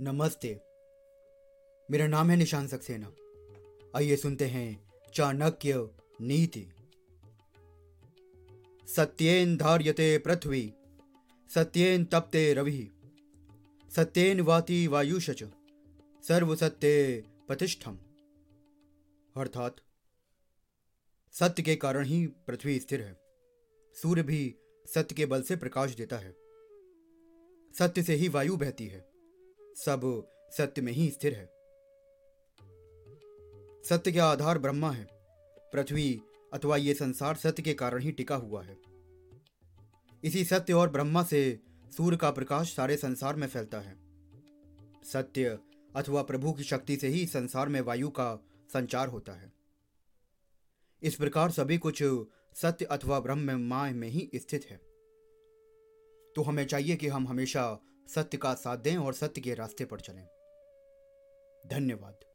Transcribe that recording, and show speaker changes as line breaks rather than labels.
नमस्ते। मेरा नाम है निशान सक्सेना। आइए सुनते हैं चाणक्य नीति। सत्येन धार्यते पृथ्वी, सत्येन तप्ते रवि, सत्येन वाति वायुषच सर्व सत्य प्रतिष्ठम। अर्थात, सत्य के कारण ही पृथ्वी स्थिर है। सूर्य भी सत्य के बल से प्रकाश देता है। सत्य से ही वायु बहती है। सब सत्य में ही स्थिर है। सत्य का आधार ब्रह्मा है। पृथ्वी अथवा ये संसार सत्य के कारण ही टिका हुआ है। इसी सत्य और ब्रह्मा से सूर्य का प्रकाश सारे संसार में फैलता है। सत्य अथवा प्रभु की शक्ति से ही संसार में वायु का संचार होता है। इस प्रकार सभी कुछ सत्य अथवा ब्रह्म माय में ही स्थित है। तो हमें चाहिए कि हम हमेशा सत्य का साथ दें और सत्य के रास्ते पर चलें। धन्यवाद।